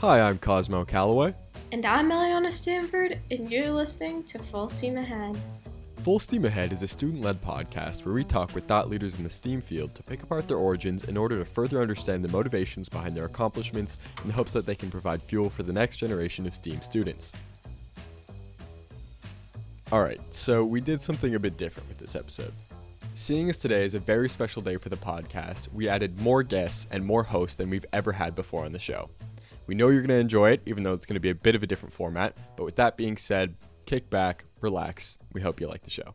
Hi, I'm Cosmo Calloway. And I'm Eliana Stanford, and you're listening to Full Steam Ahead. Full Steam Ahead is a student led podcast where we talk with thought leaders in the STEAM field to pick apart their origins in order to further understand the motivations behind their accomplishments in the hopes that they can provide fuel for the next generation of STEAM students. Alright, so we did something a bit different with this episode. Seeing as today is a very special day for the podcast, we added more guests and more hosts than we've ever had before on the show. We know you're going to enjoy it, even though it's going to be a bit of a different format, but with that being said, kick back, relax. We hope you like the show.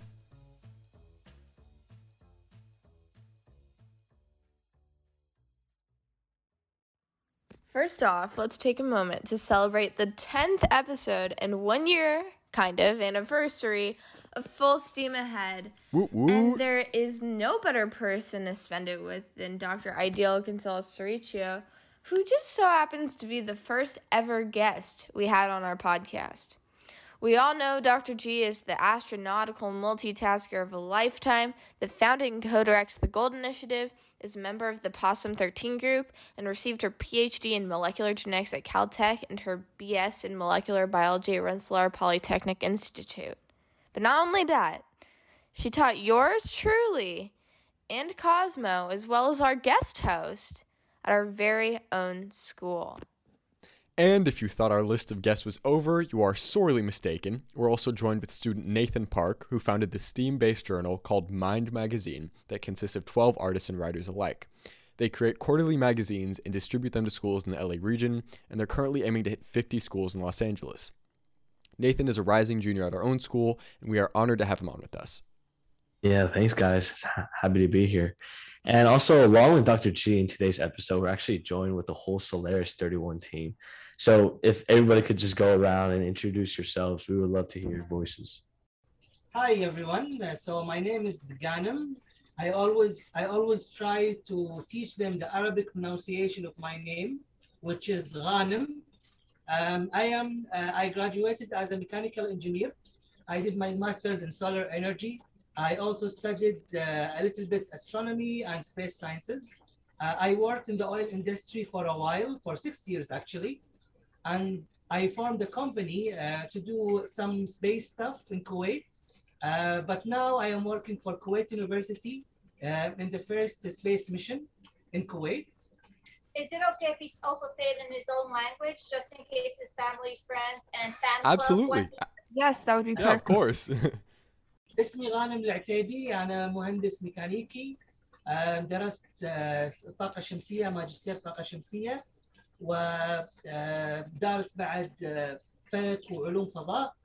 First off, let's take a moment to celebrate the 10th episode and one year, kind of, anniversary of Full Steam Ahead. Woot woot. And there is no better person to spend it with than Dr. Ideal Gonzalez Cerricio, who just so happens to be the first ever guest we had on our podcast. We all know Dr. G is the astronautical multitasker of a lifetime, the founding co directs the Gold Initiative, is a member of the Possum 13 group, and received her PhD in molecular genetics at Caltech and her BS in molecular biology at Rensselaer Polytechnic Institute. But not only that, she taught yours truly and Cosmo, as well as our guest host, at our very own school. And if you thought our list of guests was over, you are sorely mistaken. We're also joined with student Nathan Park, who founded the STEAM based journal called Mind Magazine that consists of 12 artists and writers alike. They create quarterly magazines and distribute them to schools in the LA region, and they're currently aiming to hit 50 schools in Los Angeles. Nathan is a rising junior at our own school, and we are honored to have him on with us. Yeah, thanks, guys. Happy to be here. And also, along with Dr. G in today's episode, we're actually joined with the whole Solaris 31 team. So, if everybody could just go around and introduce yourselves, we would love to hear your voices. Hi, everyone. Uh, so, my name is Ghanem. I always, I always try to teach them the Arabic pronunciation of my name, which is Ghanem. Um, I am, uh, I graduated as a mechanical engineer. I did my master's in solar energy. I also studied uh, a little bit astronomy and space sciences. Uh, I worked in the oil industry for a while, for six years actually. And I formed a company uh, to do some space stuff in Kuwait. Uh, but now I am working for Kuwait University uh, in the first space mission in Kuwait. Is it okay if he also say it in his own language, just in case his family, friends, and fans? Absolutely. Yes, that would be Yeah, of course. اسمي غانم العتيبي أنا مهندس ميكانيكي آه، درست آه، طاقة شمسية ماجستير طاقة شمسية ودارس بعد آه، فلك وعلوم فضاء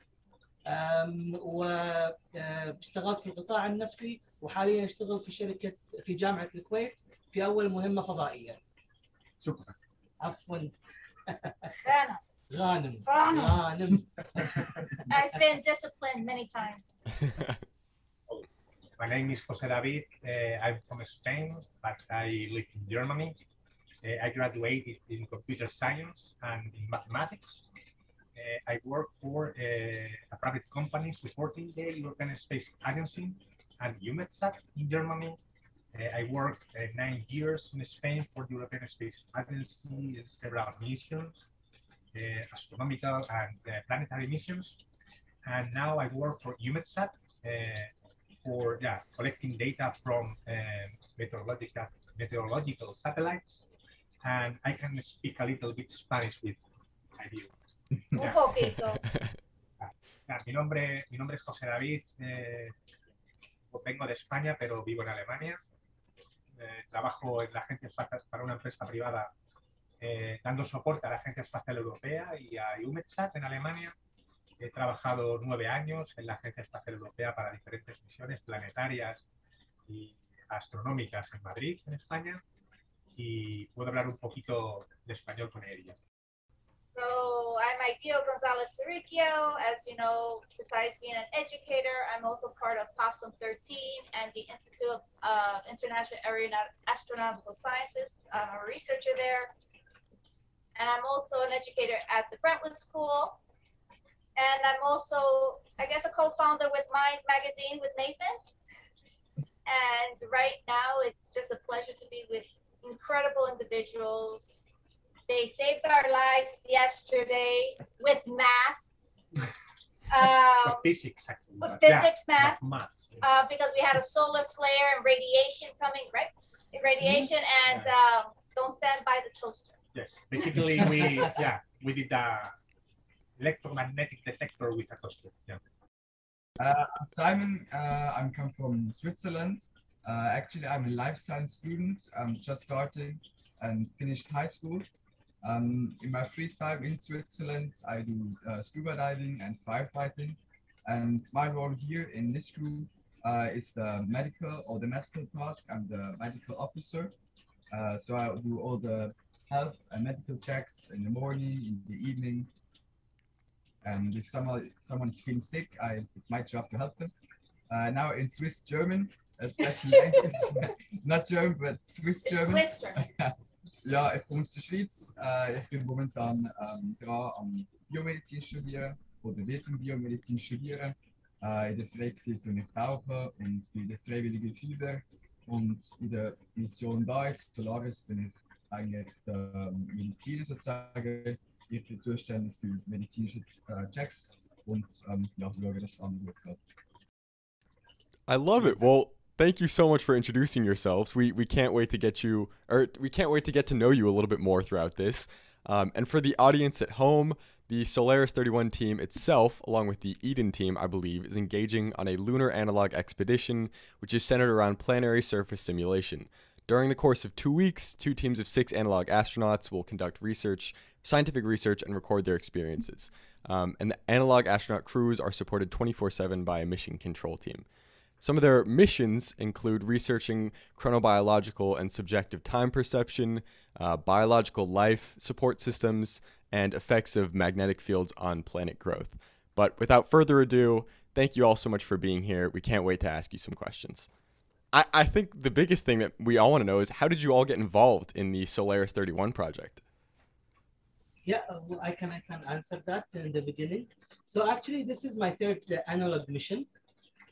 واشتغلت في القطاع النفطي وحاليا أشتغل في شركة في جامعة الكويت في أول مهمة فضائية. شكرا. عفوا. I've been disciplined many times. My name is Jose David. Uh, I'm from Spain, but I live in Germany. Uh, I graduated in computer science and in mathematics. Uh, I work for uh, a private company supporting the European Space Agency and EUMETSAT in Germany. Uh, I worked uh, nine years in Spain for the European Space Agency in several missions astronomical and uh, planetary missions. And now I work for EUMETSAT uh, for yeah, collecting data from meteorological meteorological satellites, and I can speak a little bit Spanish with idea. Un poquito. Mi nombre, mi nombre es José David. eh, vengo de España, pero vivo en Alemania. Eh, trabajo en la Agencia para una empresa privada eh, dando soporte a la Agencia Espacial Europea y a EUMETSAT en Alemania. He trabajado nueve años en la Agencia Espacial Europea para diferentes misiones planetarias y astronómicas en Madrid, en España. Y puedo hablar un poquito de español con ella. So I'm Ideal Gonzalez Cerricio. As you know, besides being an educator, I'm also part of POSSUM 13 and the Institute of uh, International Aeronaut- Astronautical Sciences. I'm a researcher there. And I'm also an educator at the Brentwood School. And I'm also, I guess, a co-founder with Mind Magazine with Nathan. And right now, it's just a pleasure to be with incredible individuals they saved our lives yesterday with math. Um, physics, with physics, math, math. uh, because we had a solar flare and radiation coming, right? Radiation and um, don't stand by the toaster. Yes, basically we yeah we did a electromagnetic detector with a toaster. Yeah. Uh, Simon. Uh, I'm come from Switzerland. Uh, actually, I'm a life science student. I'm just starting and finished high school. Um, in my free time in Switzerland, I do uh, scuba diving and firefighting. And my role here in this group uh, is the medical or the medical task. I'm the medical officer. Uh, so I do all the health and medical checks in the morning, in the evening, and if someone someone is feeling sick, I it's my job to help them. Uh, now in Swiss German, especially not German, but Swiss German. Swiss German. Ja, ich komme aus der Schweiz. Äh, ich bin momentan ähm, dran am Biomedizin studieren oder will Biomedizin studieren. Äh, in der Freizeit tue ich tauchen und bin in der Freiwilligen Feuerwehr. Und in der Mission da jetzt, Solaris, bin ich eigentlich ähm, sozusagen. Ich bin zuständig für medizinische äh, Checks und ähm, ja. I love it. Well, thank you so much for introducing yourselves. We we can't wait to get you, or we can't wait to get to know you a little bit more throughout this. Um, and for the audience at home, the Solaris 31 team itself, along with the Eden team, I believe, is engaging on a lunar analog expedition, which is centered around planetary surface simulation. During the course of two weeks, two teams of six analog astronauts will conduct research, scientific research, and record their experiences. Um, and the analog astronaut crews are supported 24 7 by a mission control team. Some of their missions include researching chronobiological and subjective time perception, uh, biological life support systems, and effects of magnetic fields on planet growth. But without further ado, thank you all so much for being here. We can't wait to ask you some questions. I, I think the biggest thing that we all want to know is how did you all get involved in the Solaris 31 project? Yeah, uh, well, I can I can answer that in the beginning. So actually, this is my third uh, analog mission.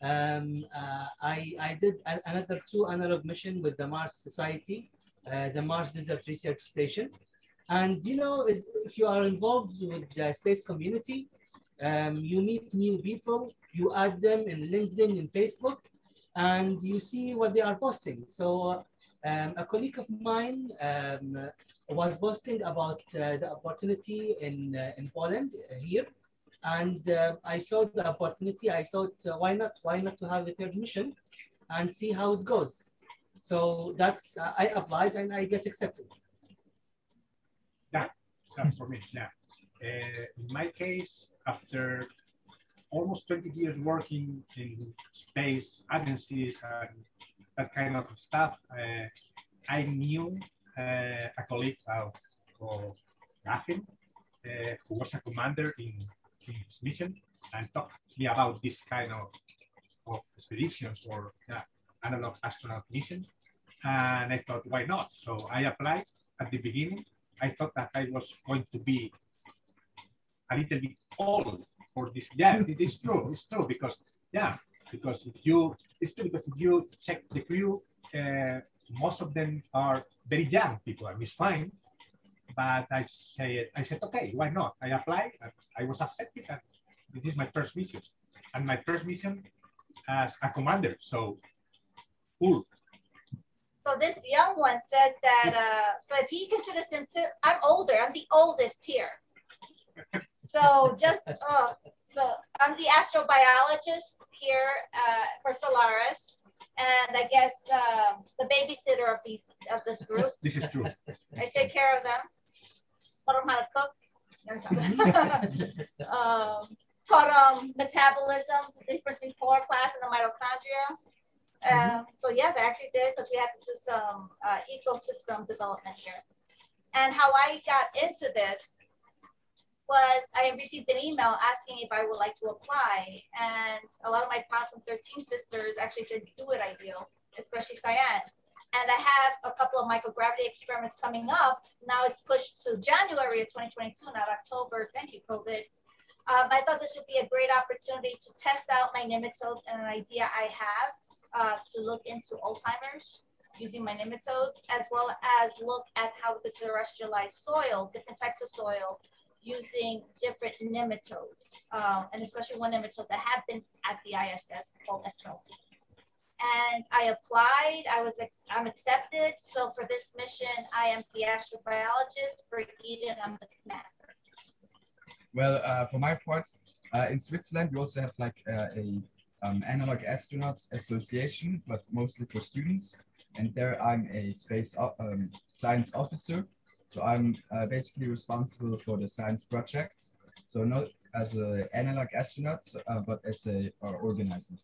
Um, uh, I I did another two analog mission with the Mars Society, uh, the Mars Desert Research Station, and you know, is, if you are involved with the space community, um, you meet new people, you add them in LinkedIn and Facebook, and you see what they are posting. So um, a colleague of mine. Um, was posting about uh, the opportunity in uh, in Poland uh, here, and uh, I saw the opportunity. I thought, uh, why not? Why not to have a third mission, and see how it goes. So that's uh, I applied and I get accepted. That's for me. Yeah. In my case, after almost 20 years working in space agencies and that kind of stuff, uh, I knew uh, a colleague of, of uh, who was a commander in, in his mission, and talked to me about this kind of, of expeditions or uh, analog astronaut mission. And I thought, why not? So I applied at the beginning. I thought that I was going to be a little bit old for this. Yeah, it is true. It's true because yeah, because if you it's true because if you check the crew, uh, most of them are very young people, and it's fine. But I said, I said, okay, why not? I applied, and I was accepted, and this is my first mission, and my first mission as a commander. So, cool. So this young one says that, uh, so if he considers himself, I'm older, I'm the oldest here. So just, uh, so I'm the astrobiologist here uh, for Solaris. And I guess um, the babysitter of these of this group. This is true. I take care of them. Taught them how to cook. um, taught them metabolism, the difference between chloroplast and the mitochondria. Um, so yes, I actually did because we had to do some uh, ecosystem development here. And how I got into this was I received an email asking if I would like to apply. And a lot of my POSSUM 13 sisters actually said, do it, ideal, especially Cyan. And I have a couple of microgravity experiments coming up. Now it's pushed to January of 2022, not October. Thank you, COVID. Um, I thought this would be a great opportunity to test out my nematodes and an idea I have uh, to look into Alzheimer's using my nematodes, as well as look at how we could terrestrialize soil, different types of soil, using different nematodes, uh, and especially one nematode that had been at the ISS called SLT. And I applied, I was, I'm accepted. So for this mission, I am the astrobiologist for Eden, I'm the commander. Well, uh, for my part, uh, in Switzerland, we also have like uh, a um, analog astronauts association, but mostly for students. And there I'm a space um, science officer. So I'm uh, basically responsible for the science projects. So not as an analog astronaut, uh, but as a uh, organizer.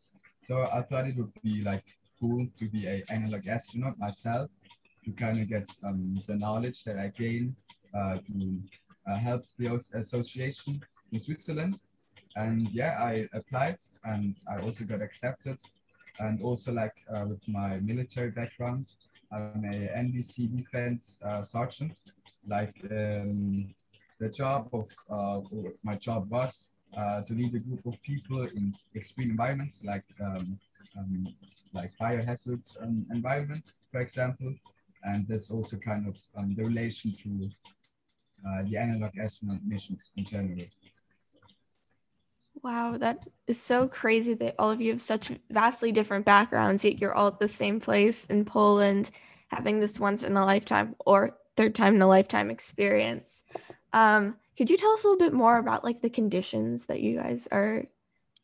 So I thought it would be like cool to be an analog astronaut myself to kind of get um, the knowledge that I gain uh, to uh, help the association in Switzerland and yeah, I applied and I also got accepted. And also like uh, with my military background, I'm a NBC defense uh, sergeant. Like um, the job of uh, my job was uh, to lead a group of people in extreme environments like um, um, like biohazard um, environment, for example. And there's also kind of um, the relation to uh, the analog astronaut missions in general. Wow, that is so crazy that all of you have such vastly different backgrounds, yet you're all at the same place in Poland, having this once in a lifetime or third time in a lifetime experience. Um, could you tell us a little bit more about like the conditions that you guys are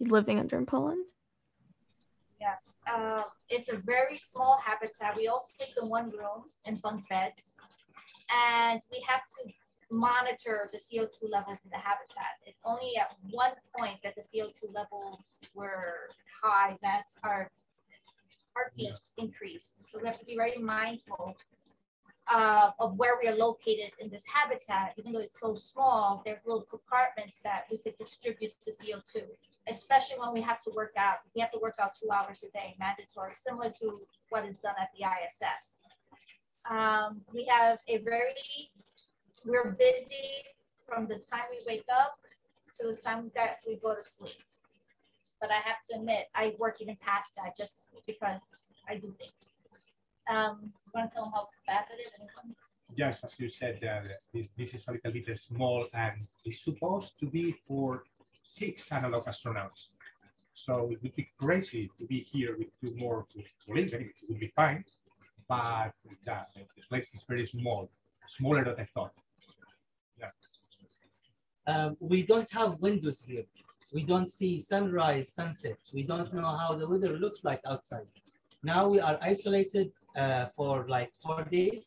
living under in Poland? Yes, uh, it's a very small habitat. We all sleep in one room in bunk beds, and we have to monitor the CO2 levels in the habitat. It's only at one point that the CO2 levels were high that our heartbeats increased. So we have to be very mindful uh, of where we are located in this habitat. Even though it's so small, there's little compartments that we could distribute the CO2, especially when we have to work out. We have to work out two hours a day, mandatory, similar to what is done at the ISS. Um, we have a very we're busy from the time we wake up to the time that we go to sleep. But I have to admit, I work even past that just because I do things. Um, you want to tell them how bad it is? Yes, as you said, uh, this, this is a little bit small and it's supposed to be for six analog astronauts. So it would be crazy to be here with two more live. It would be fine, but the place is very small, smaller than I thought. Um, we don't have windows here. We don't see sunrise, sunset. We don't know how the weather looks like outside. Now we are isolated uh, for like four days.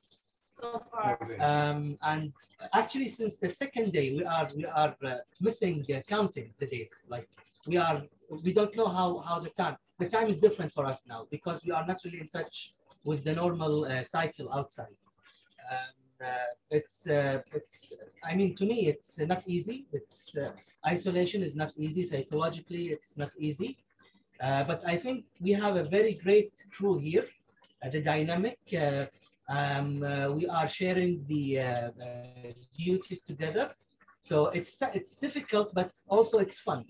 So far. Um, and actually, since the second day, we are we are uh, missing uh, counting the days. Like we are, we don't know how how the time. The time is different for us now because we are not really in touch with the normal uh, cycle outside. Um, uh, Uh, it's uh, it's I mean to me it's not easy. It's uh, isolation is not easy psychologically. It's not easy, uh, but I think we have a very great crew here. Uh, the dynamic. Um, we are sharing the duties together. So it's it's difficult, but also it's fun.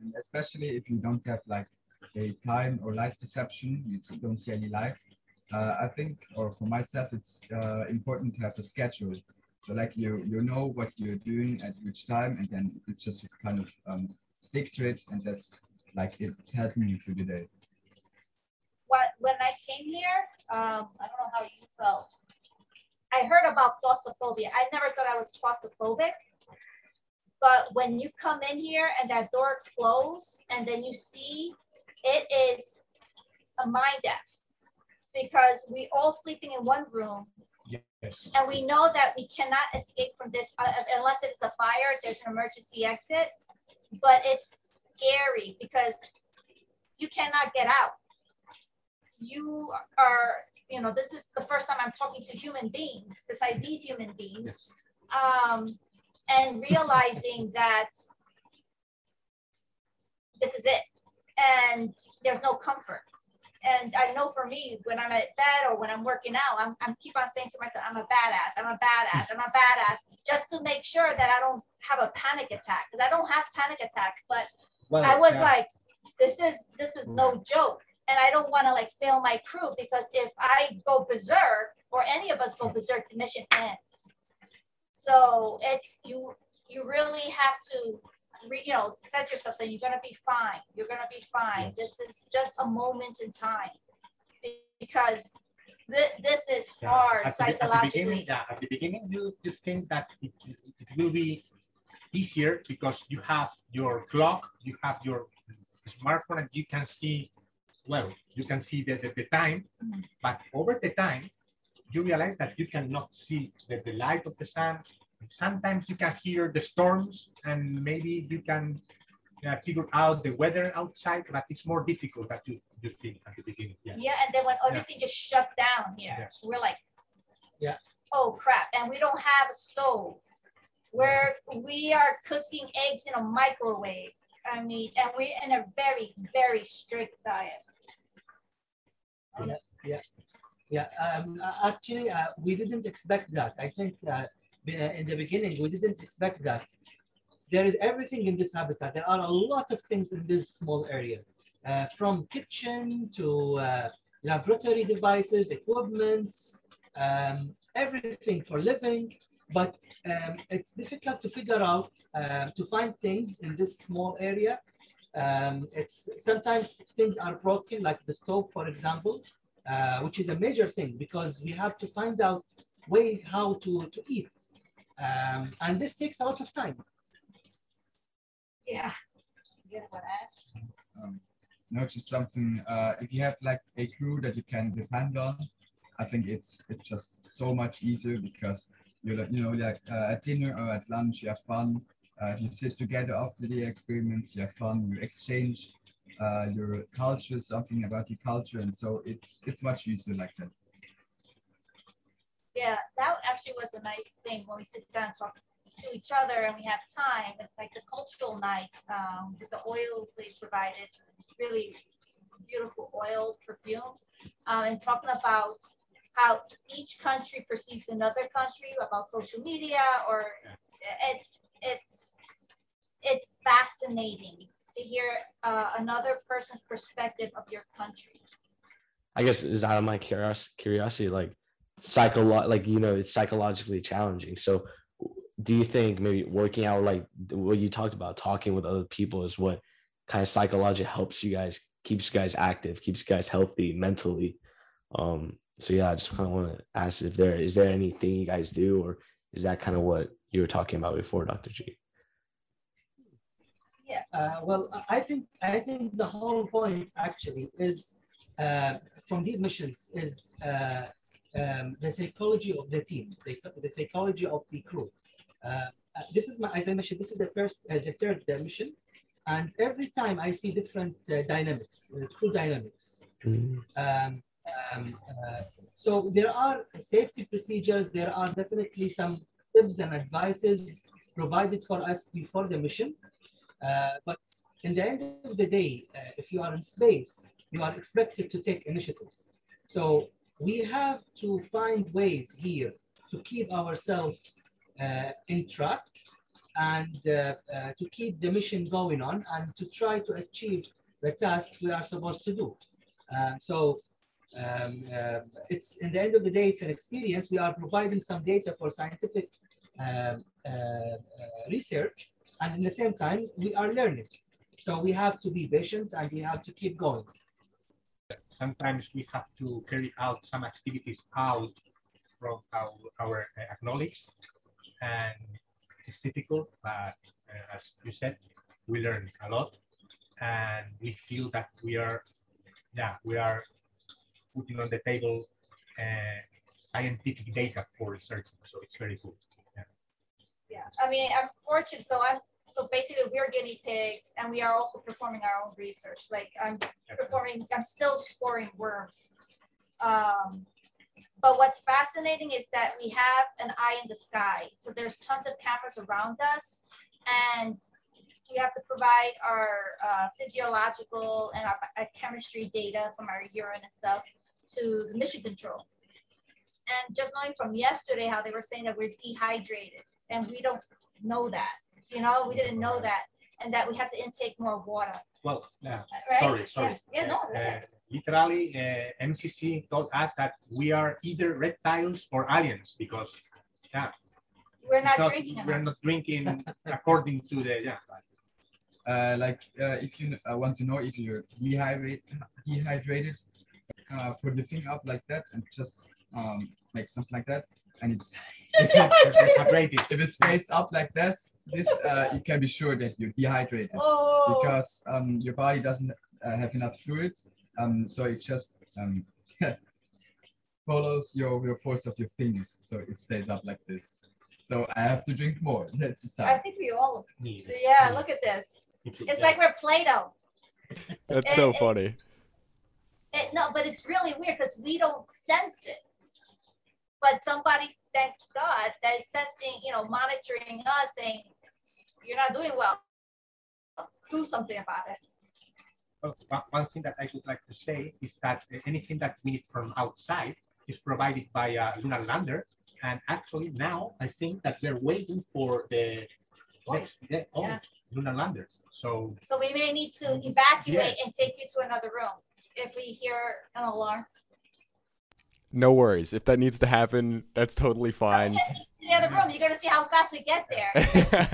And especially if you don't have like a time or light perception, you don't see any light uh, I think, or for myself, it's uh, important to have a schedule. So like you, you know what you're doing at which time, and then it's just kind of um, stick to it, and that's like it's helping me through the day. What when I came here, um, I don't know how you felt. I heard about claustrophobia. I never thought I was claustrophobic, but when you come in here and that door closed, and then you see it is a mind F because we all sleeping in one room. Yes. And we know that we cannot escape from this uh, unless it's a fire, there's an emergency exit. But it's scary because you cannot get out. You are, you know, this is the first time I'm talking to human beings besides these human beings. Yes. Um, and realizing that this is it and there's no comfort and I know for me, when I'm at bed or when I'm working out, I'm, I'm keep on saying to myself, I'm a badass, I'm a badass, I'm a badass, just to make sure that I don't have a panic attack. Because I don't have panic attack, but well, I was yeah. like, this is this is no mm. joke. and I don't want to like fail my crew because if I go berserk or any of us go berserk, the mission ends. So it's you you really have to you know set yourself saying you're gonna be fine. You're gonna be fine. This is just a moment in time because th- this is Yeah. hard At the, at the psychologically. beginning, yeah, at the beginning, you, you think that it, it will be easier because you have your clock, you have your smartphone, and you can see, well, you can see the, the, the time, Mhm. but over the time, you realize that you cannot see the, the light of the sun. Sometimes you can hear the storms, and maybe you can uh, figure out the weather outside, but it's more difficult than you, you think at the beginning. Yeah. Yeah, and then when everything just shut down here, Yes. we're like, Yeah. oh crap, and we don't have a stove. Where we are cooking eggs in a microwave. I mean, and we're in a very, very strict diet. Yeah, um, uh, actually, uh, we didn't expect that. I think uh, in the beginning, we didn't expect that. There is everything in this habitat. There are a lot of things in this small area, uh, from kitchen to uh, laboratory devices, equipment, um, everything for living. But um, it's difficult to figure out, uh, to find things in this small area. Um, it's sometimes things are broken, like the stove, for example uh, which is a major thing because we have to find out ways how to, to eat. Um, and this takes a lot of time. Yeah. You what I- um, you just something. Uh, if you have like a crew that you can depend on, I think it's it's just so much easier because you like you know like uh, at dinner or at lunch you have fun. Uh, you sit together after the experiments, you have fun, you exchange uh, your culture, something about your culture, and so it's it's much easier like that. Yeah, that actually was a nice thing when we sit down and talk to each other and we have time. It's like the cultural nights, um, with the oils they provided, really beautiful oil perfume, um, and talking about how each country perceives another country about social media or it's it's it's fascinating to hear uh, another person's perspective of your country. I guess is out of my curiosity, like psycholo- like you know, it's psychologically challenging. So do you think maybe working out like what you talked about, talking with other people is what kind of psychologically helps you guys, keeps you guys active, keeps you guys healthy mentally? Um, so yeah, I just kind of want to ask if there is there anything you guys do, or is that kind of what you were talking about before, Dr. G? Uh, well, I think I think the whole point actually is uh, from these missions is uh, um, the psychology of the team, the, the psychology of the crew. Uh, uh, this is my, as I mentioned, this is the first, uh, the third mission, and every time I see different uh, dynamics, uh, crew dynamics. Mm, Um, um, uh, so there are safety procedures. There are definitely some tips and advices provided for us before the mission. Uh, but in the end of the day, uh, if you are in space, you are expected to take initiatives. So we have to find ways here to keep ourselves uh, in track and uh, uh, to keep the mission going on and to try to achieve the tasks we are supposed to do. Um, so um, uh, it's in the end of the day, it's an experience. We are providing some data for scientific uh, uh, research, and in the same time, we are learning. So we have to be patient and we have to keep going. Sometimes we have to carry out some activities out from our, our uh, acknowledge and it's difficult but uh, as you said we learn a lot. And we feel that we are yeah we are putting on the table uh, scientific data for researching so it's very cool Yeah, I mean, I'm fortunate. So I'm so basically we're guinea pigs, and we are also performing our own research. Like I'm performing, I'm still scoring worms. Um, but what's fascinating is that we have an eye in the sky. So there's tons of cameras around us, and we have to provide our uh, physiological and our uh, chemistry data from our urine and stuff to the mission control. And just knowing from yesterday how they were saying that we're dehydrated and we don't know that. You know, we didn't know that, and that we have to intake more water. well yeah Right? sorry sorry Yeah, yeah no. Uh, literally, uh, MCC told us that we are either reptiles or aliens because, yeah, We're not not- drinking we're enough. not drinking according to the yeah. Uh, like uh, if you uh, want to know if you're dehydrated, dehydrated, uh, put the thing up like that and just um, like something like that, and it's, Dehydrated. if it stays up like this, this uh, you can be sure that you're dehydrated Oh, because um, your body doesn't uh, have enough fluid, um, so it just um, follows your, your force of your fingers, so it stays up like this. So I have to drink more. That's the I think we all, Need. it. yeah, look at this. It's like we're Play-Doh. That's so funny. It, no, but it's really weird because we don't sense it. But somebody, thank God, that is sensing, you know, monitoring us, saying, "You're not doing well. Do something about it." One- thing that I would like to say is that uh, anything that we need from outside is provided by uh, a lunar lander. And actually now I think that we're waiting for the next yeah, oh, Yeah. lunar lander. So So we may need to evacuate Yes. and take you to another room if we hear an alarm. No worries. If that needs to happen, that's totally fine. In the other room, you're gonna see how fast we get there.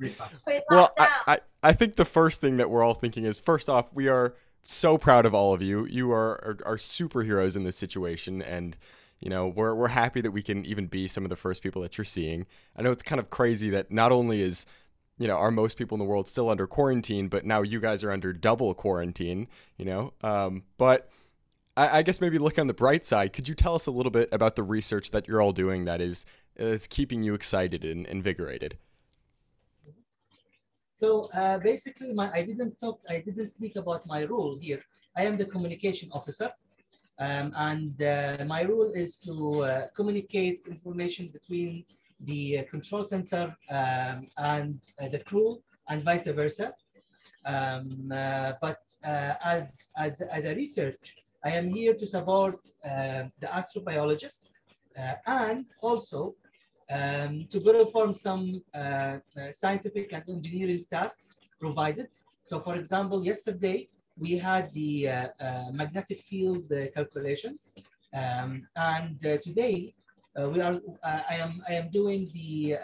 well, I. I, I think the first thing that we're all thinking is first off, we are so proud of all of you. You are, are, are superheroes in this situation. And, you know, we're, we're happy that we can even be some of the first people that you're seeing. I know it's kind of crazy that not only is, you know, are most people in the world still under quarantine, but now you guys are under double quarantine, you know? Um, but I, I guess maybe look on the bright side. Could you tell us a little bit about the research that you're all doing that is, is keeping you excited and invigorated? So uh, basically, my I didn't talk, I didn't speak about my role here. I am the communication officer, um, and uh, my role is to uh, communicate information between the uh, control center um, and uh, the crew, and vice versa. Um, uh, but uh, as as as a research, I am here to support uh, the astrobiologists uh, and also um, to perform some uh, uh, scientific and engineering tasks provided. So for example, yesterday we had the uh, uh, magnetic field calculations. Um, and today we are, I, am, I am doing the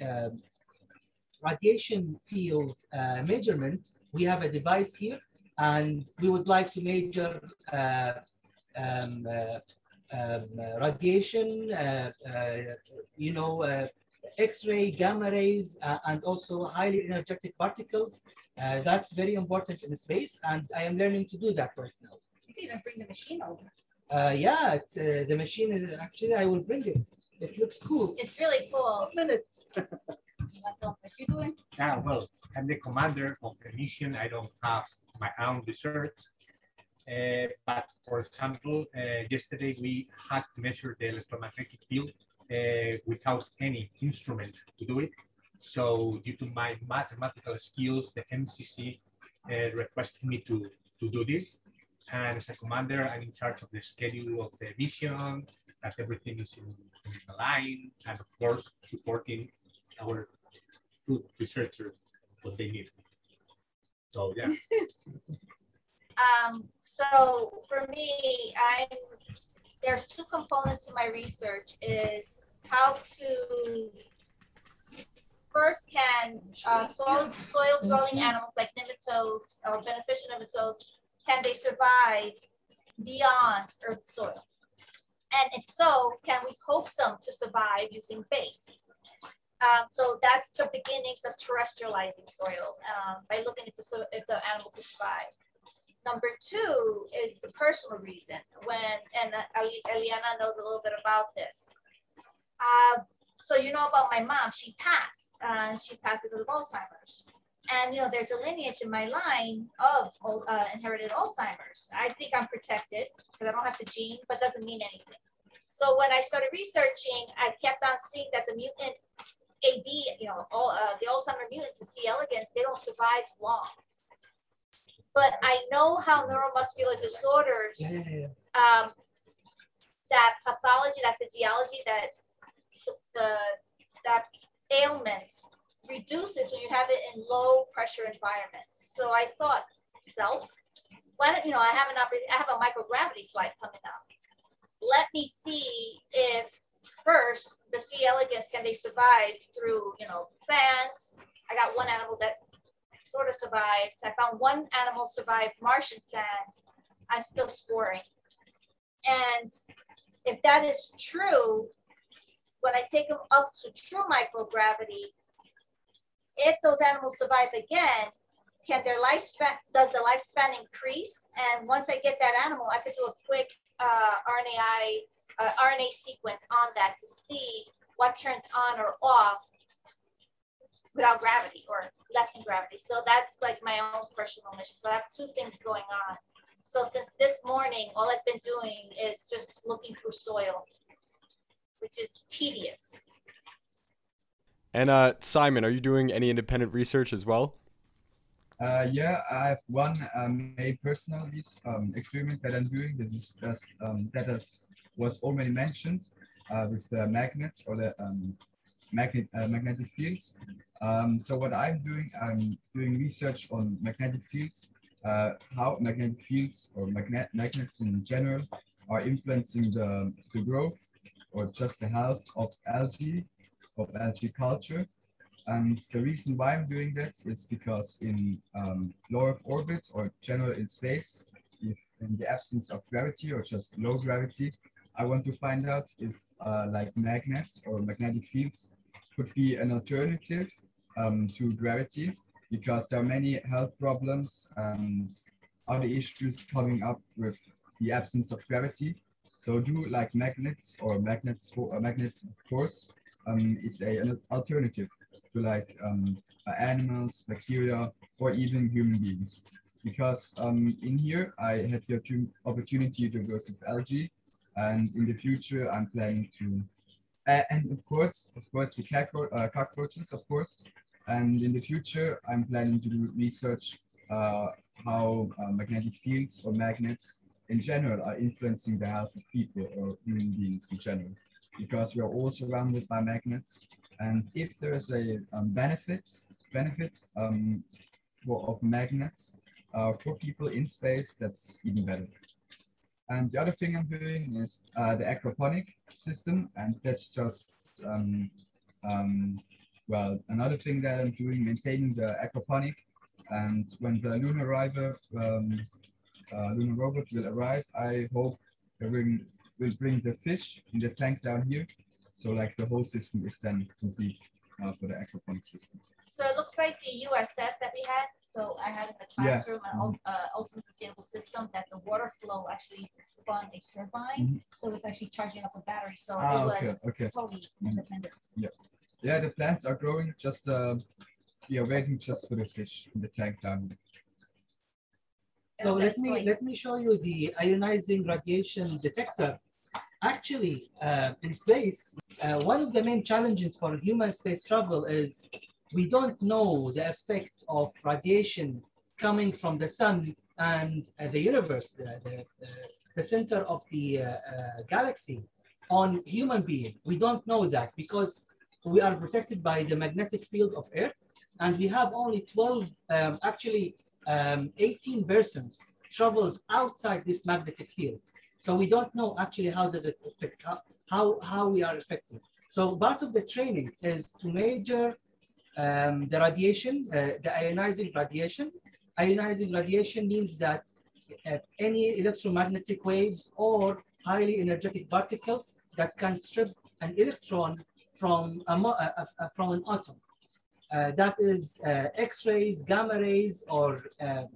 um radiation field measurement. We have a device here and we would like to measure uh, um, uh, um, uh, radiation, uh, uh, you know, uh, X-ray, gamma rays, uh, and also highly energetic particles. Uh, that's very important in space, and I am learning to do that right now. You can even bring the machine over. Uh, yeah, it's, uh, the machine is actually, I will bring it. It looks cool. It's really cool. One minute. What you doing? Yeah, well, I'm the commander of the mission. I don't have my own research. Uh, but for example, uh, yesterday we had to measure the electromagnetic field uh, without any instrument to do it. So due to my mathematical skills, the MCC uh, requested me to, to do this. And as a commander, I'm in charge of the schedule of the mission, that everything is in, in the line, and of course, supporting our researchers what they need. So yeah, Um, so for me, I'm there's two components to my research is how to first can uh, soil soil dwelling animals like nematodes or beneficial nematodes can they survive beyond earth soil and if so can we coax them to survive using bait um, so that's the beginnings of terrestrializing soil um, by looking at the soil if the animal can survive Number two is a personal reason when, and uh, Eliana knows a little bit about this. Uh, so you know about my mom, she passed, uh, she passed because of Alzheimer's. And, you know, there's a lineage in my line of uh, inherited Alzheimer's. I think I'm protected because I don't have the gene, but doesn't mean anything. So when I started researching, I kept on seeing that the mutant AD, you know, all, uh, the Alzheimer mutants, the C. elegans, they don't survive long but I know how neuromuscular disorders, Yeah, yeah, yeah. um, that pathology, that physiology, that the that ailment reduces when you have it in low pressure environments. So I thought, self, why don't you know I have an opportunity, I have a microgravity flight coming up. Let me see if first the C. elegans can they survive through you know sand. I got one animal that sort of survived. I found one animal survived Martian sand. I'm still scoring. And if that is true, when I take them up to true microgravity, if those animals survive again, can their lifespan, does the lifespan increase? And once I get that animal, I could do a quick uh, RNAi, uh, RNA sequence on that to see what turned on or off without gravity or less in gravity. So that's like my own personal mission. So I have two things going on. So since this morning, all I've been doing is just looking through soil, which is tedious. And uh, Simon, are you doing any independent research as well? Uh, yeah, I have one um, a personal um, experiment that I'm doing. This is just, um, that is, was already mentioned uh, with the magnets or the um, magnet uh, magnetic fields. Um, so what I'm doing, I'm doing research on magnetic fields, uh, how magnetic fields or magnet magnets in general are influencing the, the growth or just the health of algae, of algae culture. And the reason why I'm doing that is because in um, low Earth orbit or general in space, if in the absence of gravity or just low gravity, I want to find out if uh, like magnets or magnetic fields could be an alternative um, to gravity because there are many health problems and other issues coming up with the absence of gravity. So do like magnets or magnets for a magnet force um, is a, an alternative to like um, animals, bacteria, or even human beings. Because um, in here, I had the opportunity to work with algae, and in the future, I'm planning to, uh, and of course, of course, the uh, cockroaches, of course, and in the future, I'm planning to do research uh, how uh, magnetic fields or magnets in general are influencing the health of people or human beings in general, because we are all surrounded by magnets and if there's a um, benefit, benefit um, for, of magnets uh, for people in space, that's even better. And the other thing I'm doing is uh, the aquaponic system, and that's just um, um, well another thing that I'm doing, maintaining the aquaponic. And when the lunar arrival, um, uh, lunar robot will arrive, I hope it will, will bring the fish in the tank down here so like the whole system is then complete uh, for the aquaponics system. So it looks like the USS that we had. So I had in the classroom yeah. an uh, ultimate sustainable system that the water flow actually spun a turbine. Mm -hmm. So it's actually charging up a battery. So ah, it was okay, totally mm -hmm. independent. Yeah. Yeah, the plants are growing. Just uh, are waiting just for the fish in the tank down. So let me let me show you the ionizing radiation detector Actually, uh, in space, uh, one of the main challenges for human space travel is we don't know the effect of radiation coming from the sun and uh, the universe, the, the, the, center of the uh, uh, galaxy on human being. We don't know that because we are protected by the magnetic field of Earth and we have only 12, um, actually um, 18 persons traveled outside this magnetic field. So we don't know actually how does it affect, how, how, how we are affected. So part of the training is to measure um, the radiation, uh, the ionizing radiation. Ionizing radiation means that uh, any electromagnetic waves or highly energetic particles that can strip an electron from, a, a, a from an atom. Uh, that is uh, X-rays, gamma rays, or um,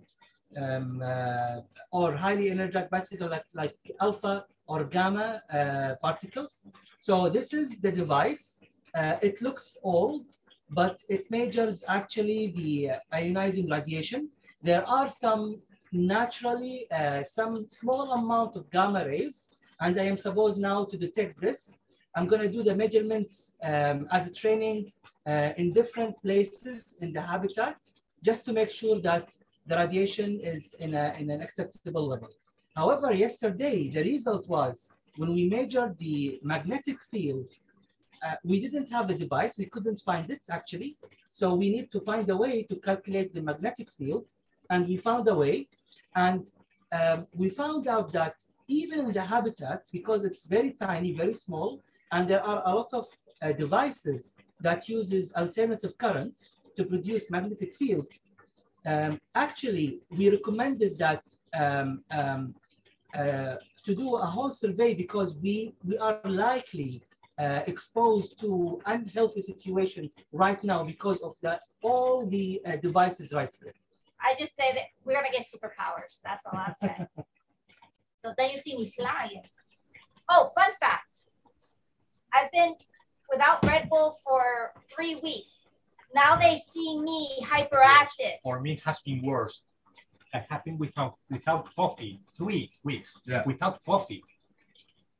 um, uh, or highly energetic particles like, like alpha or gamma uh, particles. So this is the device. Uh, it looks old, but it measures actually the ionizing radiation. There are some naturally, uh, some small amount of gamma rays, and I am supposed now to detect this. I'm going to do the measurements um, as a training uh, in different places in the habitat, just to make sure that the radiation is in, a, in an acceptable level. However, yesterday, the result was when we measured the magnetic field, uh, we didn't have the device, we couldn't find it actually. So we need to find a way to calculate the magnetic field and we found a way. And um, we found out that even in the habitat, because it's very tiny, very small, and there are a lot of uh, devices that uses alternative currents to produce magnetic field, um, actually, we recommended that um, um, uh, to do a whole survey because we, we are likely uh, exposed to unhealthy situation right now because of that all the uh, devices right there. I just say that we're gonna get superpowers. That's all I'm saying. so then you see me flying. Oh, fun fact. I've been without Red Bull for three weeks. Now they see me hyperactive. For me, it has been worse. That happened without without coffee. Three weeks Yeah. without coffee.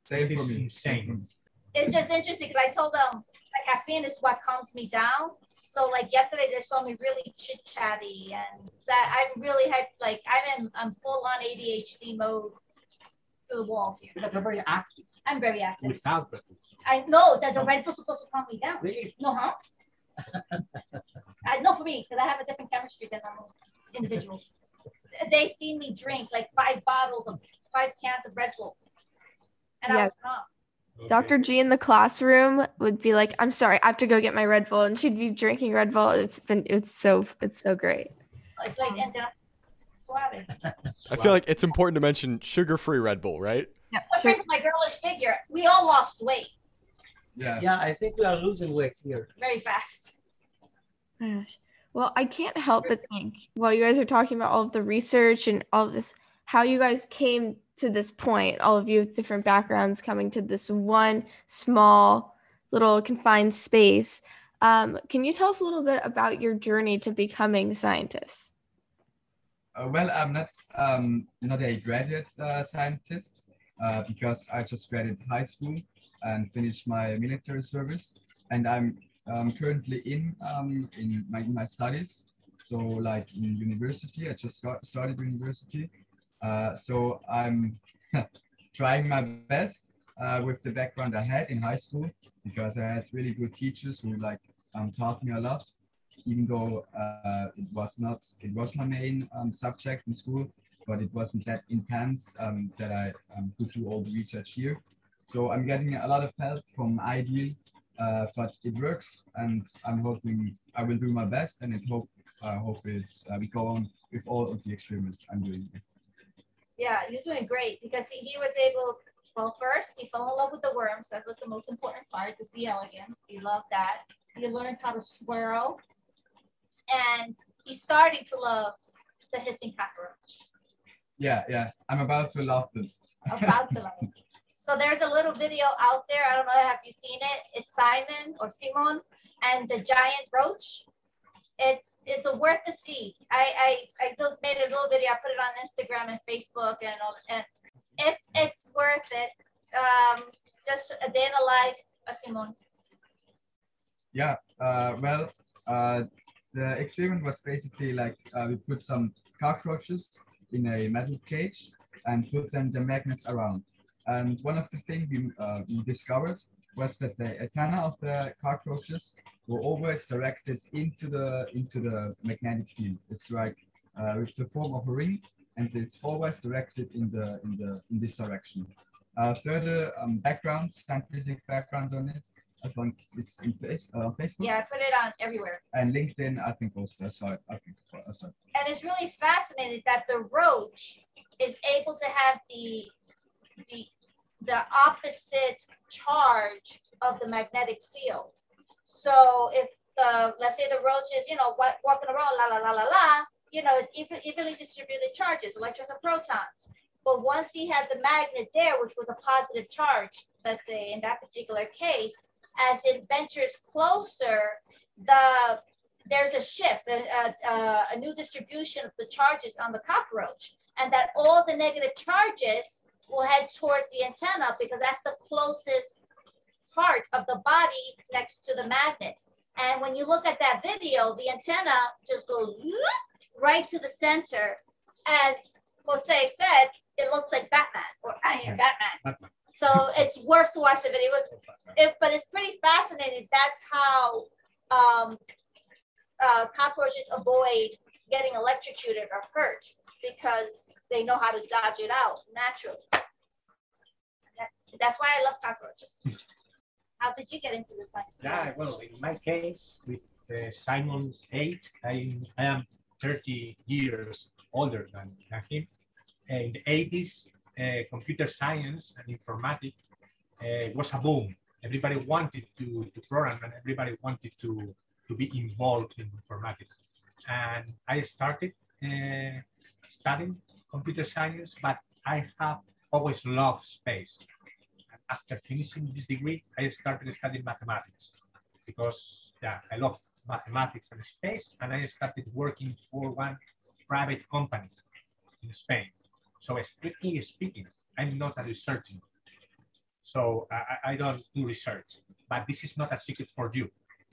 Same This for is me. insane. It's just interesting because I told them like caffeine is what calms me down. So like yesterday they saw me really chit chatty and that I'm really had like I'm in I'm full on ADHD mode to the walls here. But you're very active I'm very active. without Red Bull. I know that the Red Bull's supposed to calm me down. Really? No, huh? I know for me, because I have a different chemistry than normal individuals. They see me drink like five bottles of five cans of Red Bull. And I was Yes. calm. Dr. G in the classroom would be like, "I'm sorry, I have to go get my Red Bull," and she'd be drinking Red Bull. It's been, it's so, it's so great. Like, like and uh. I feel like it's important to mention sugar-free Red Bull, right? Yeah, Afraid my girlish figure. We all lost weight Yeah. Yeah, I think we are losing weight here. very fast. Gosh. Well, I can't help but think while you guys are talking about all of the research and all of this, how you guys came to this point, all of you with different backgrounds coming to this one small little confined space. Um, can you tell us a little bit about your journey to becoming scientists? Uh, well, I'm not um, not a graduate uh, scientist uh, because I just graduated high school and finished my military service, and I'm um, currently in um, in my in my studies. So, like in university, I just got started university. Uh, so I'm trying my best uh, with the background I had in high school because I had really good teachers who like um, taught me a lot even though uh, it was not, it was my main um, subject in school, but it wasn't that intense um, that I um, could do all the research here. So I'm getting a lot of help from Ideal, uh, but it works, and I'm hoping I will do my best, and I hope I hope it's uh, we go on with all of the experiments I'm doing. Yeah, you're doing great because he, he was able. Well, first he fell in love with the worms. That was the most important part. The C. elegans. He loved that. He learned how to swirl, and he's starting to love the hissing cockroach. Yeah, yeah, I'm about to love them. About to love. So there's a little video out there. I don't know. Have you seen it? It's Simon or Simon and the giant roach. It's it's a worth to see. I I I made a little video. I put it on Instagram and Facebook and and it's it's worth it. Um, just a day in the life Simon. Yeah, uh, well, uh, the experiment was basically like uh, we put some cockroaches in a metal cage and put them the magnets around. And one of the things we, uh, we discovered was that the antenna of the cockroaches were always directed into the into the magnetic field. It's like uh, with the form of a ring, and it's always directed in the in the in this direction. Uh, further um, background, scientific background on it. I think it's in face, uh, Facebook Yeah, I put it on everywhere. and LinkedIn. I think also I saw it. I think I saw it. and it's really fascinating that the roach is able to have the the the opposite charge of the magnetic field. So if the let's say the roach is you know walking around la la la la la, you know it's even, evenly distributed charges, electrons and protons. But once he had the magnet there, which was a positive charge, let's say in that particular case, as it ventures closer, the there's a shift, a, a- a new distribution of the charges on the cockroach, and that all the negative charges will head towards the antenna because that's the closest part of the body next to the magnet. And when you look at that video, the antenna just goes right to the center. As Jose said, it looks like Batman or I am Batman. Batman. So it's worth to watch the video. It was, it, but it's pretty fascinating. That's how um, uh, cockroaches avoid getting electrocuted or hurt because they know how to dodge it out naturally. That's, that's why I love cockroaches. How did you get into the science? Yeah, well, in my case, with uh, Simon 8, I, I am 30 years older than, than him. In the 80s, uh, computer science and informatics uh, was a boom. Everybody wanted to, to program and everybody wanted to, to be involved in informatics. And I started uh, studying computer science, but I have always loved space And after finishing this degree, I started studying mathematics because yeah, I love mathematics and space, and I started working for one private company in Spain. So strictly speaking, I'm not a researcher. So I, I don't do research, but this is not a secret for you.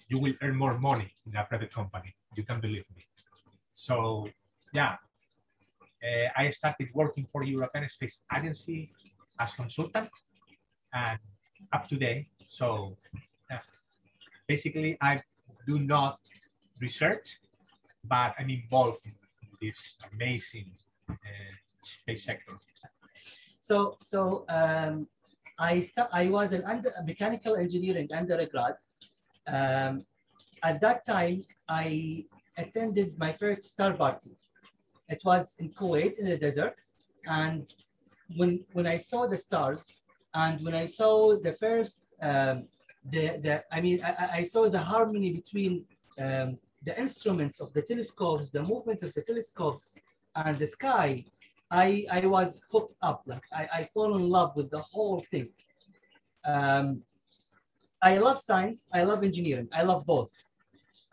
You will earn more money in a private company. You can believe me. So yeah, uh, I started working for European Space Agency as consultant and up to date. So uh, basically, I do not research, but I'm involved in this amazing uh, space sector. So, so um, I I was an under mechanical engineering undergrad. Um, at that time, I attended my first star party. It was in Kuwait in the desert, and when when I saw the stars, and when I saw the first, um, the, the I mean, I, I saw the harmony between um, the instruments of the telescopes, the movement of the telescopes, and the sky, I, I was hooked up. Like I, I fall in love with the whole thing. Um, I love science. I love engineering. I love both.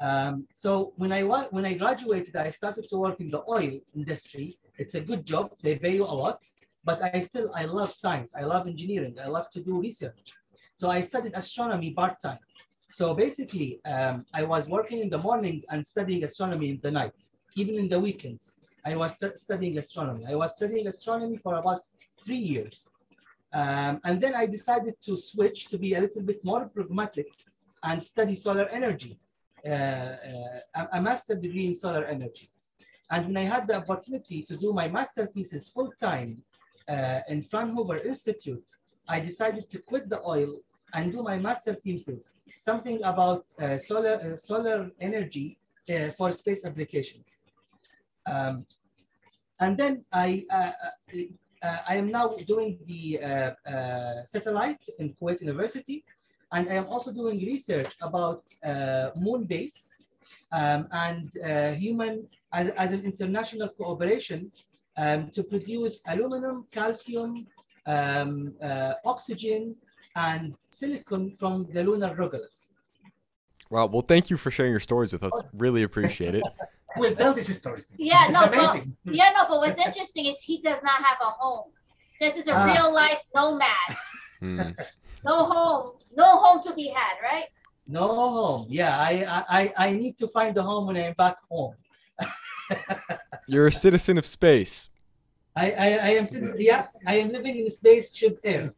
Um, so when I when I graduated, I started to work in the oil industry. It's a good job. They pay you a lot but I still, I love science. I love engineering. I love to do research. So I studied astronomy part-time. So basically, um, I was working in the morning and studying astronomy in the night, even in the weekends. I was st studying astronomy. I was studying astronomy for about three years. Um, and then I decided to switch to be a little bit more pragmatic and study solar energy, a master degree in solar energy. And when I had the opportunity to do my master thesis full time uh, in Fraunhofer Institute, I decided to quit the oil and do my master thesis, something about uh, solar, uh, solar energy uh, for space applications. Um, and then I, uh, uh, I am now doing the satellite in Kuwait University, and I am also doing research about moon base um, and human as, as an international cooperation um, to produce aluminum, calcium, um, uh, oxygen, and silicon from the lunar regolith. Wow. Well, thank you for sharing your stories with us. Really appreciate it. We'll tell this story. Yeah, no, but, yeah, no, but what's interesting is he does not have a home. This is a uh, real life nomad. Hmm. No home, no home to be had, right? No home. Yeah, I, I, I need to find a home when I'm back home. You're a citizen of space. I, I, I am yeah, I am living in the spaceship Earth.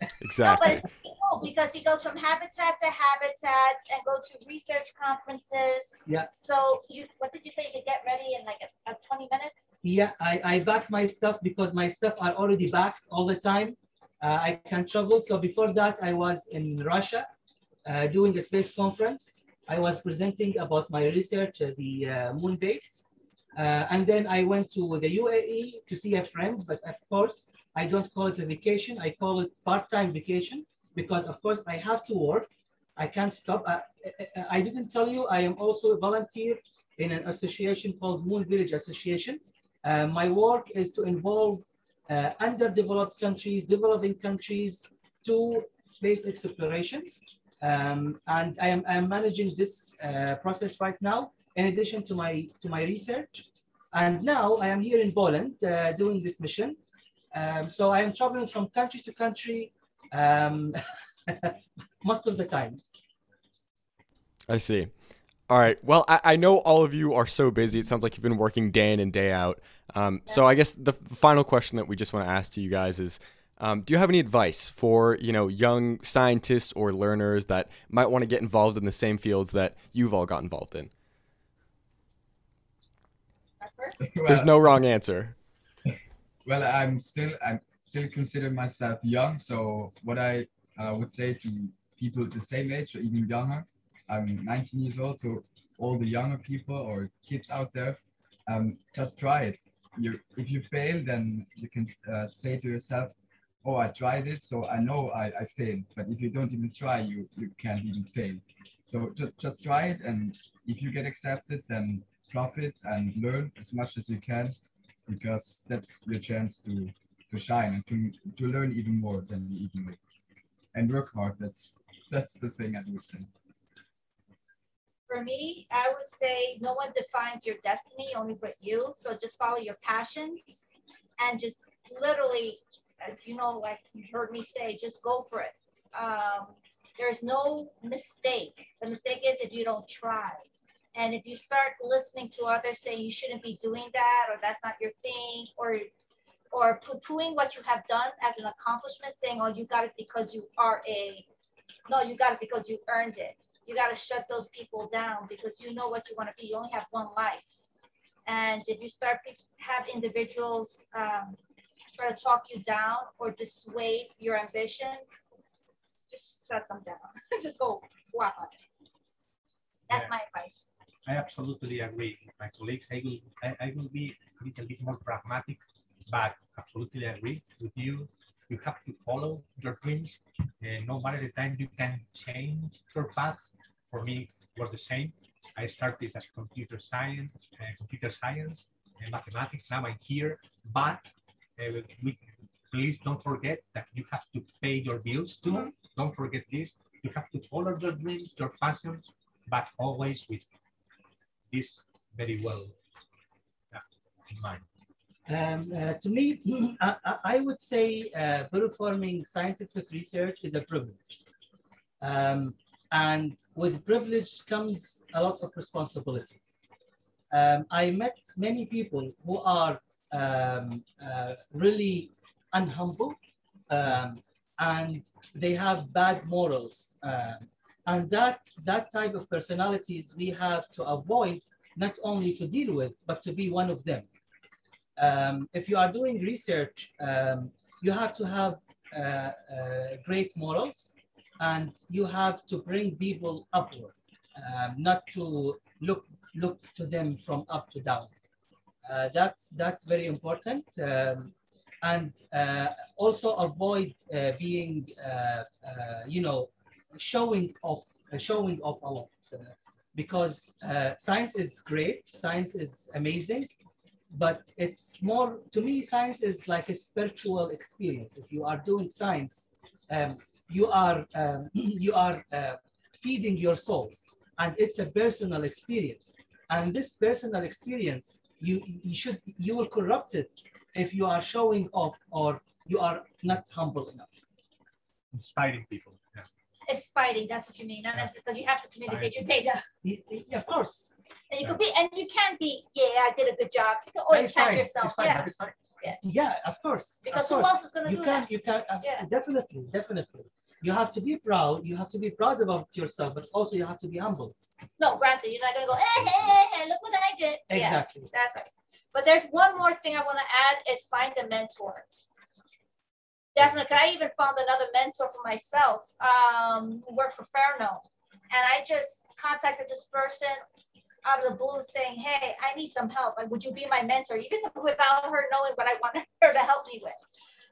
Exactly. No, but cool because he goes from habitat to habitat and go to research conferences. Yeah. So you, what did you say? You get ready in like a, a 20 minutes? Yeah, I, I back my stuff because my stuff are already backed all the time. Uh, I can travel. So before that, I was in Russia uh, doing a space conference. I was presenting about my research at the uh, moon base. Uh, and then I went to the UAE to see a friend, but of course, I don't call it a vacation. I call it part-time vacation because of course I have to work. I can't stop. I, I didn't tell you, I am also a volunteer in an association called Moon Village Association. Uh, my work is to involve uh, underdeveloped countries, developing countries to space exploration. Um, and I am, I am managing this uh, process right now in addition to my to my research. And now I am here in Poland uh, doing this mission. Um, so I am traveling from country to country um, most of the time. I see. All right. Well, I, I, know all of you are so busy. It sounds like you've been working day in and day out. Um, so I guess the final question that we just want to ask to you guys is, um, do you have any advice for you know young scientists or learners that might want to get involved in the same fields that you've all got involved in? There's no wrong answer. well, I'm still I'm still consider myself young. So what I uh, would say to people the same age or even younger, I'm 19 years old. So all the younger people or kids out there, um, just try it. You if you fail, then you can uh, say to yourself, "Oh, I tried it, so I know I, I failed." But if you don't even try, you you can't even fail. So just just try it, and if you get accepted, then profit and learn as much as you can because that's your chance to to shine and to, to learn even more than you even make. And work hard. That's that's the thing I would say. For me, I would say no one defines your destiny, only but you. So just follow your passions and just literally, you know, like you heard me say, just go for it. Um, there's no mistake. The mistake is if you don't try. And if you start listening to others saying you shouldn't be doing that, or that's not your thing, or or poo-pooing what you have done as an accomplishment, saying, "Oh, you got it because you are a," no, you got it because you earned it. You got to shut those people down because you know what you want to be. You only have one life, and if you start have individuals um, try to talk you down or dissuade your ambitions, just shut them down. just go walk on it. That's yeah. my advice. I absolutely agree with my colleagues. I will, I, I will be a little bit more pragmatic, but absolutely agree with you. You have to follow your dreams. And no matter the time you can change your path. For me, it was the same. I started as computer science, uh, computer science, and mathematics. Now I'm here, but uh, we, please don't forget that you have to pay your bills too. Mm -hmm. Don't forget this. You have to follow your dreams, your passions, but always with this very well in mind? Um, uh, to me, I, I, would say uh, performing scientific research is a privilege. Um, and with privilege comes a lot of responsibilities. Um, I met many people who are um, uh, really unhumble um, and they have bad morals. Um, and that, that type of personalities we have to avoid, not only to deal with, but to be one of them. Um, if you are doing research, um, you have to have uh, uh, great morals and you have to bring people upward, um, not to look, look to them from up to down. Uh, that's, that's very important. Um, and uh, also avoid uh, being, uh, you know, showing off, showing off a lot because science is great, science is amazing, but it's more to me. Science is like a spiritual experience. If you are doing science, um, you are um, you are uh, feeding your souls, and it's a personal experience. And this personal experience, you you should you will corrupt it if you are showing off or you are not humble enough. Inspiring people. It's fighting. That's what you mean. Not necessarily because you have to communicate your data. Yeah, of course. And you could be, and you can be. Yeah, I did a good job. You can always pat yourself. Yeah. yeah. Yeah, of course. Because of who course. else is going to do can, that? You can. Uh, yeah. Definitely, definitely. You have to be proud. You have to be proud about yourself, but also you have to be humble. No, granted, you're not going to go, hey, hey, hey, hey, look what I did. Exactly. Yeah, that's right. But there's one more thing I want to add is find a mentor definitely. I even found another mentor for myself um, who worked for Fairno. And I just contacted this person out of the blue saying, Hey, I need some help. Like, would you be my mentor? Even without her knowing what I wanted her to help me with.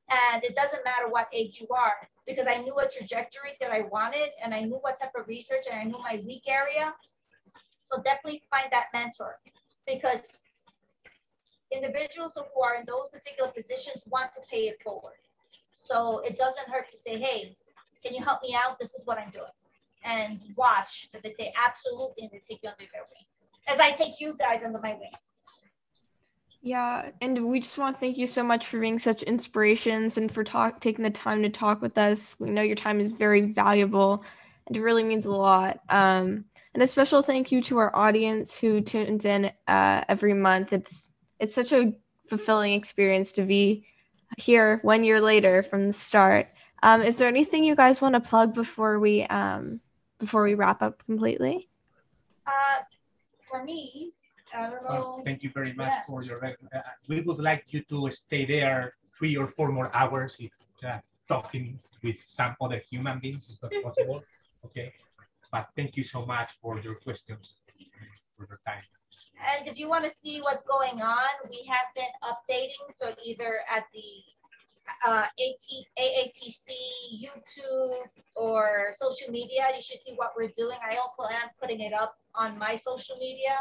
And it doesn't matter what age you are, because I knew a trajectory that I wanted and I knew what type of research and I knew my weak area. So definitely find that mentor because individuals who are in those particular positions want to pay it forward. So it doesn't hurt to say, hey, can you help me out? This is what I'm doing. And watch that they say absolutely and they take you under their wing. As I take you guys under my wing. Yeah, and we just want to thank you so much for being such inspirations and for talk taking the time to talk with us. We know your time is very valuable and it really means a lot. Um, and a special thank you to our audience who tunes in uh, every month. It's it's such a fulfilling experience to be here one year later from the start. Um, is there anything you guys want to plug before we um, before we wrap up completely? Uh, for me, I don't Well, thank you very much Yeah. for your. Uh, we would like you to stay there three or four more hours if uh, talking with some other human beings is not possible. Okay, but thank you so much for your questions, for your time. And if you want to see what's going on, we have been updating. So either at the uh, AT, AATC YouTube or social media, you should see what we're doing. I also am putting it up on my social media,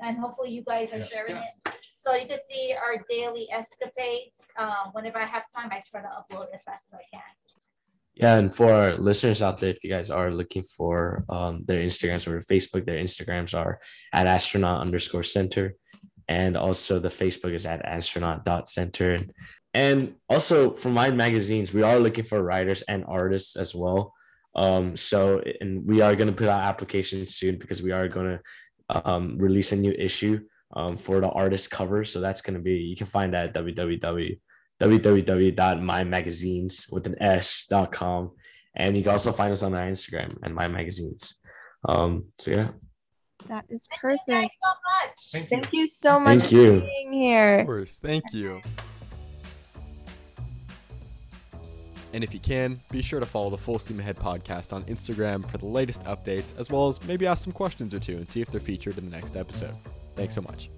and hopefully you guys are Yeah. sharing it. So you can see our daily escapades. Um, whenever I have time, I try to upload as fast as I can. Yeah, and for our listeners out there, if you guys are looking for um, their Instagrams or Facebook, their Instagrams are at astronaut underscore center. And also the Facebook is at astronaut dot center. And also for Mind Magazines, we are looking for writers and artists as well. Um, so, and we are going to put out applications soon because we are going to um, release a new issue um, for the artist cover. So that's going to be, you can find that at www www.mymagazines with an s.com and you can also find us on our instagram and my magazines um so yeah That is perfect. Thank you guys so much. Thank you. Thank you so much Thank you. for being here. Of course. Thank you. And if you can, be sure to follow the Full Steam Ahead podcast on Instagram for the latest updates, as well as maybe ask some questions or two and see if they're featured in the next episode. Thanks so much.